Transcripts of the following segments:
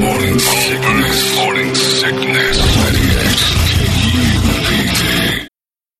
Morning sickness.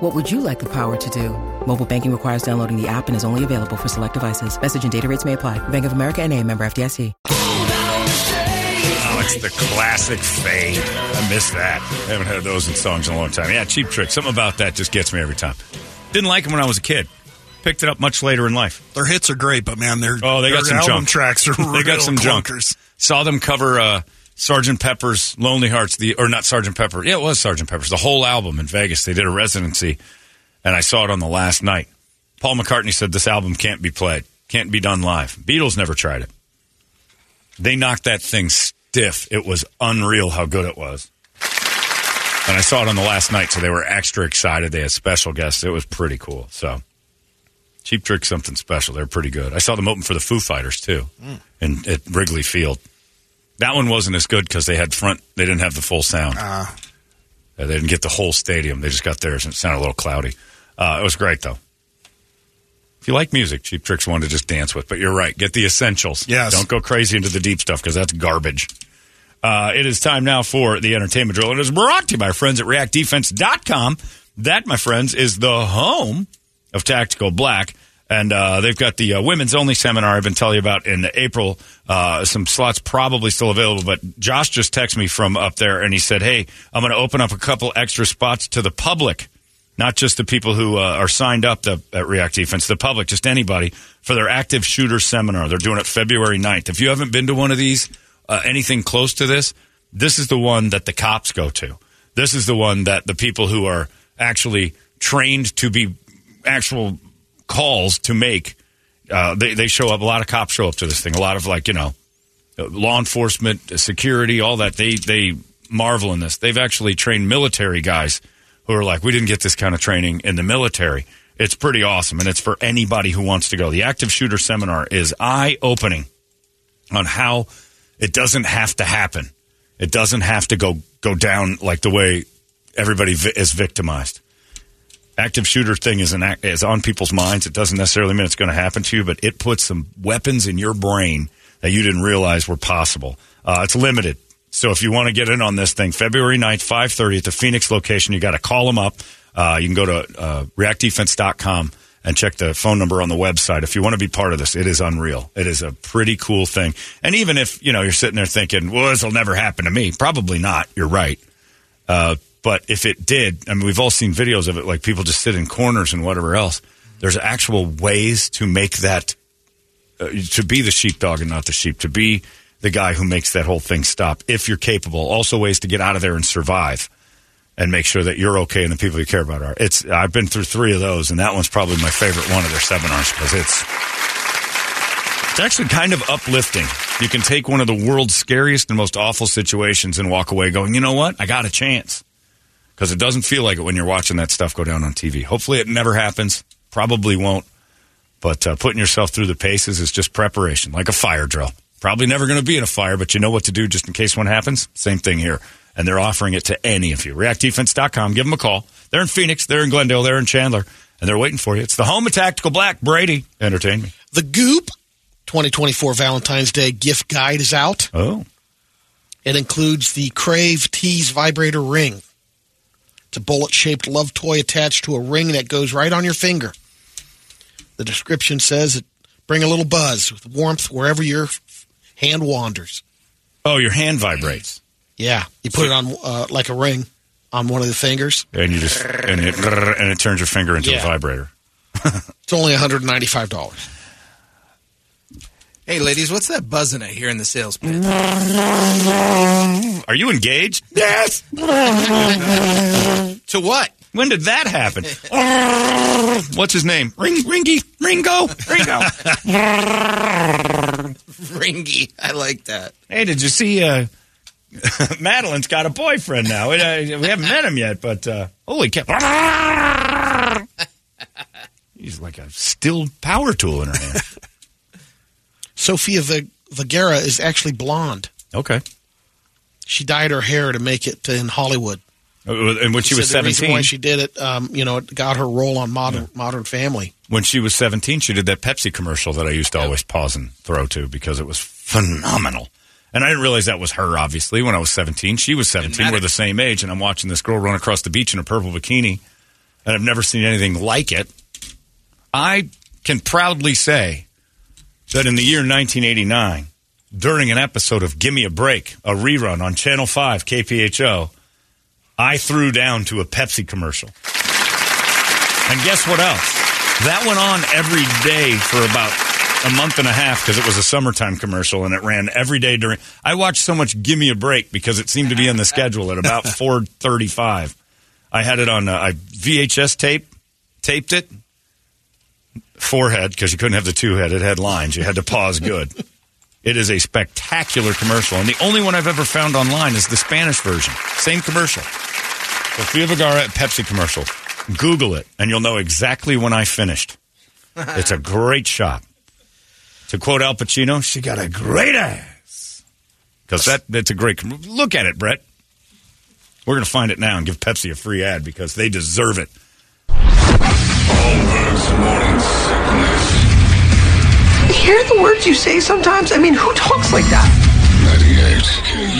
What would you like the power to do? Mobile banking requires downloading the app and is only available for select devices. Message and data rates may apply. Bank of America and a member FDIC. Oh, it's the classic fade. I miss that. haven't had those in songs in a long time. Yeah, Cheap Trick. Something about that just gets me every time. Didn't like them when I was a kid. Picked it up much later in life. Their hits are great, but man, their Oh, they got some album junk. tracks are they got real some junk. Saw them cover uh, Sergeant Pepper's Lonely Hearts, the or not Sergeant Pepper. Yeah, it was Sergeant Pepper's. The whole album in Vegas. They did a residency, and I saw it on the last night. Paul McCartney said this album can't be played, can't be done live. Beatles never tried it. They knocked that thing stiff. It was unreal how good it was. And I saw it on the last night, so they were extra excited. They had special guests. It was pretty cool. So, Cheap Trick, something special. They're pretty good. I saw them open for the Foo Fighters too, mm. in at Wrigley Field. That one wasn't as good because they had front. They didn't have the full sound. Uh, they didn't get the whole stadium. They just got theirs, and it sounded a little cloudy. Uh, it was great though. If you like music, Cheap Trick's one to just dance with. But you're right. Get the essentials. Yes. Don't go crazy into the deep stuff because that's garbage. Uh, it is time now for the entertainment drill. It is brought to you by our friends at reactdefense.com. That, my friends, is the home of Tactical Black. And uh, they've got the uh, women's only seminar I've been telling you about in April. Uh, some slots probably still available, but Josh just texted me from up there and he said, Hey, I'm going to open up a couple extra spots to the public, not just the people who uh, are signed up to, at React Defense, the public, just anybody, for their active shooter seminar. They're doing it February 9th. If you haven't been to one of these, uh, anything close to this, this is the one that the cops go to. This is the one that the people who are actually trained to be actual calls to make. Uh, they, they show up. A lot of cops show up to this thing. A lot of like you know, law enforcement, security, all that. They they marvel in this. They've actually trained military guys who are like, we didn't get this kind of training in the military. It's pretty awesome, and it's for anybody who wants to go. The active shooter seminar is eye opening on how it doesn't have to happen. It doesn't have to go go down like the way everybody vi- is victimized. Active shooter thing is an act, is on people's minds. It doesn't necessarily mean it's going to happen to you, but it puts some weapons in your brain that you didn't realize were possible. Uh, it's limited. So if you want to get in on this thing, February 9th, 5.30 at the Phoenix location, you got to call them up. Uh, you can go to uh, reactdefense.com and check the phone number on the website. If you want to be part of this, it is unreal. It is a pretty cool thing. And even if, you know, you're sitting there thinking, well, this will never happen to me. Probably not. You're right. Uh, but if it did, I mean, we've all seen videos of it, like people just sit in corners and whatever else. There's actual ways to make that, uh, to be the sheepdog and not the sheep, to be the guy who makes that whole thing stop if you're capable. Also, ways to get out of there and survive and make sure that you're okay and the people you care about are. It's I've been through three of those, and that one's probably my favorite one of their seminars because it's it's actually kind of uplifting. You can take one of the world's scariest and most awful situations and walk away going, you know what, I got a chance because it doesn't feel like it when you're watching that stuff go down on TV. Hopefully, it never happens. Probably won't. But uh, putting yourself through the paces is just preparation, like a fire drill. Probably never going to be in a fire, but you know what to do just in case one happens. Same thing here. And they're offering it to any of you. ReactDefense.com. Give them a call. They're in Phoenix. They're in Glendale. They're in Chandler. And they're waiting for you. It's the home of Tactical Black. Brady, entertain me. The Goop 2024 Valentine's Day gift guide is out. Oh. It includes the Crave Tease vibrator ring. It's a bullet shaped love toy attached to a ring that goes right on your finger. The description says it bring a little buzz with warmth wherever your hand wanders. Oh, your hand vibrates. Yeah, you put it on uh, like a ring on one of the fingers. And you just, and it, and it turns your finger into Yeah. a vibrator. It's only $195. Hey, ladies, what's that buzzing I hear in the sales pitch? Are you engaged? Yes. to what? When did that happen? What's his name? Ring, Ringy, Ringo, Ringo. Ringy. I like that. hey, did you see? Uh, Madeline's got a boyfriend now. We, uh, we haven't met him yet, but uh, holy cow! He's like a steel power tool in her hand. Sofia Ve- Vergara is actually blonde. Okay. She dyed her hair to make it in Hollywood. Uh, And when she was said the seventeen, why she did it, um, you know, it got her role on Modern Modern Family. when she was 17, she did that Pepsi commercial that I used to always pause and throw to because it was phenomenal. And I didn't realize that was her, obviously, when I was 17. She was 17. We're the same age. And I'm watching this girl run across the beach in a purple bikini. And I've never seen anything like it. I can proudly say that in the year 1989, during an episode of Gimme a Break, a rerun on Channel 5, KPHO, I threw down to a Pepsi commercial. And guess what else? That went on every day for about a month and a half because it was a summertime commercial and it ran every day during. I watched so much "Give Me a Break" because it seemed to be on the schedule at about four thirty-five. I had it on uh, I VHS tape, taped it, four-head because you couldn't have the two head. It had lines. You had to pause good. It is a spectacular commercial, and the only one I've ever found online is the Spanish version. Same commercial. Sofia Vergara at Pepsi commercial. Google it, and you'll know exactly when I finished. It's a great shot. To quote Al Pacino, she got a great ass. Because that, that's a great. com- Look at it, Brett. We're going to find it now and give Pepsi a free ad because they deserve it. Sickness. hear the words you say sometimes? I mean, who talks like that? 98 KUPD.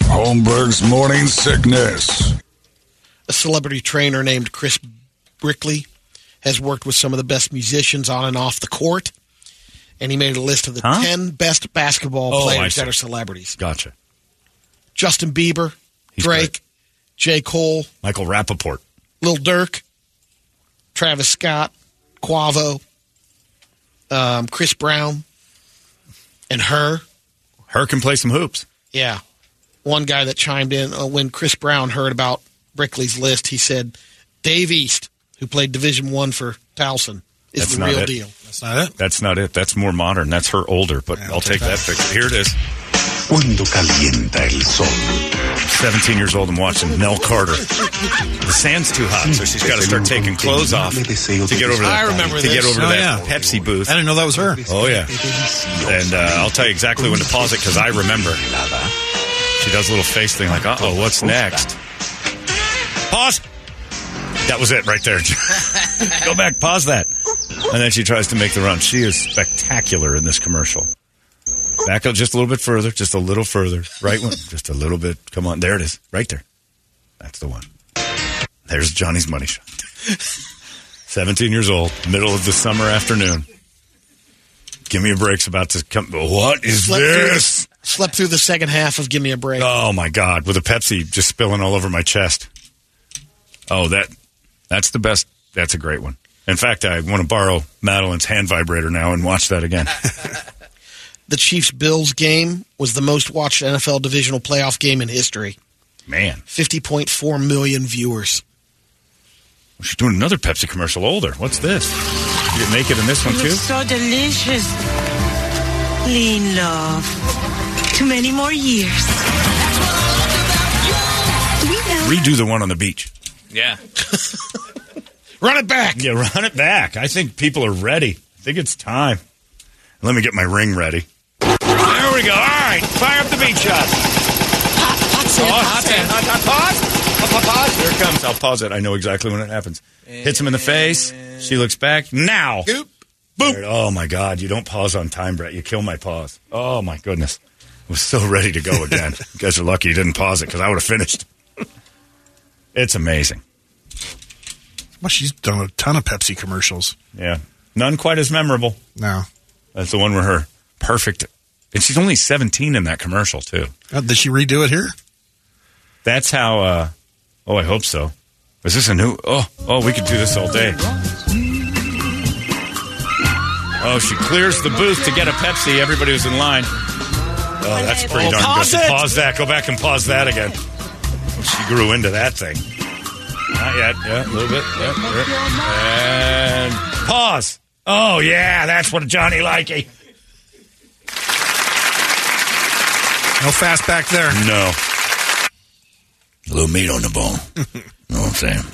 Holmberg's morning sickness. A celebrity trainer named Chris Brickley has worked with some of the best musicians on and off the court. And he made a list of the Huh? 10 best basketball Oh, players that are celebrities. Gotcha. Justin Bieber, He's Drake, great. J. Cole, Michael Rapaport. Lil Durk, Travis Scott, Quavo, um, Chris Brown, and her. Her can play some hoops. Yeah. One guy that chimed in uh, when Chris Brown heard about Brickley's list, he said, Dave East, who played Division One for Towson, is That's the not real it. deal. That's not it. That's not it. That's more modern. That's her older, but I'll, take that picture. Here it is. Cuando calienta el sol. 17 years old and watching Nell Carter. The sand's too hot, so she's got to start taking clothes off to get over To I that. remember to get over Oh, that yeah. Pepsi booth. I didn't know that was her. Oh yeah, and uh, I'll tell you exactly when to pause it because I remember. She does a little face thing like, "Uh oh, what's next?" Pause. That was it right there. Go back, pause that, and then she tries to make the run. She is spectacular in this commercial. Back up just a little bit further, just a little further. Right one, just a little bit. Come on, there it is, right there. That's the one. There's Johnny's money shot. 17 years old, middle of the summer afternoon. Give me a break's about to come. What is this? Through, slept through the second half of Give Me a Break. Oh my God! With a Pepsi just spilling all over my chest. Oh, that that's the best. That's a great one. In fact, I want to borrow Madeline's hand vibrator now and watch that again. The Chiefs Bills game was the most watched NFL divisional playoff game in history. Man, 50.4 million viewers. she's doing another Pepsi commercial. Older. What's this? You get naked in this one too? so delicious. Lean love. Too many more years. Do we know? Redo the one on the beach. Yeah. Run it back. Yeah, run it back. I think people are ready. I think it's time. Let me get my ring ready. There we go. All right, fire up the beach shot. Hot sand, Pause. hot sand. Hot, hot, pause. Here it comes. I'll pause it. I know exactly when it happens. Hits him in the face. She looks back. Now. Goop. Boop. Oh my God! You don't pause on time, Brett. You kill my pause. Oh my goodness! Was so ready to go again. you guys are lucky you didn't pause it because I would have finished. it's amazing. Well, she's done a ton of Pepsi commercials. Yeah, none quite as memorable. No. That's the one where her perfect, and she's only seventeen in that commercial too. Uh, did she redo it here? That's how. uh Oh, I hope so. Is this a new? Oh, oh, we could do this all day. Oh, she clears the booth to get a Pepsi. Everybody was in line. Oh, that's pretty Oh, darn pause good. it. Pause that. Go back and pause that again. Oh, she grew into that thing. Not yet. Yeah, a little bit. Yeah, yeah. And pause. Oh, yeah, that's what Johnny Likey. No fast back there. No. A little meat on the bone. know what I'm saying?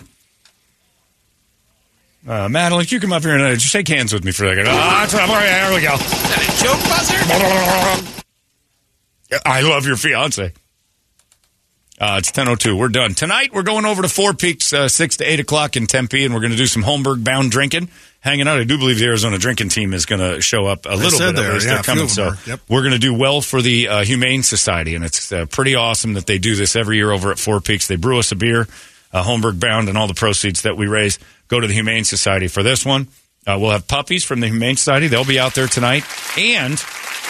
Uh, Madeline, can you come up here and uh, just shake hands with me for a second? Ah, that's all right. There we go. That joke buzzer? I love your fiance. Uh, it's 10.02. We're done. Tonight, we're going over to Four Peaks, uh, 6 to 8 o'clock in Tempe, and we're going to do some Holmberg-bound drinking, hanging out. I do believe the Arizona drinking team is going to show up a little bit. there, at least. yeah, They're coming. So. Yep. we're going to do well for the uh, Humane Society, and it's uh, pretty awesome that they do this every year over at Four Peaks. They brew us a beer, uh, Holmberg-bound, and all the proceeds that we raise go to the Humane Society for this one. Uh, we'll have puppies from the Humane Society. They'll be out there tonight. And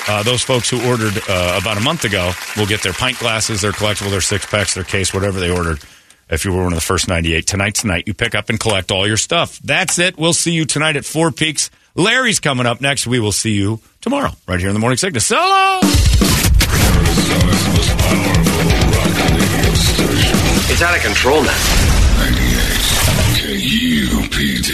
uh, those folks who ordered uh, about a month ago will get their pint glasses, their collectible, their six packs, their case, whatever they ordered. If you were one of the first 98 tonight, night, you pick up and collect all your stuff. That's it. We'll see you tonight at Four Peaks. Larry's coming up next. We will see you tomorrow, right here in the Morning Sickness. Solo. It's out of control now. 98 KUPD.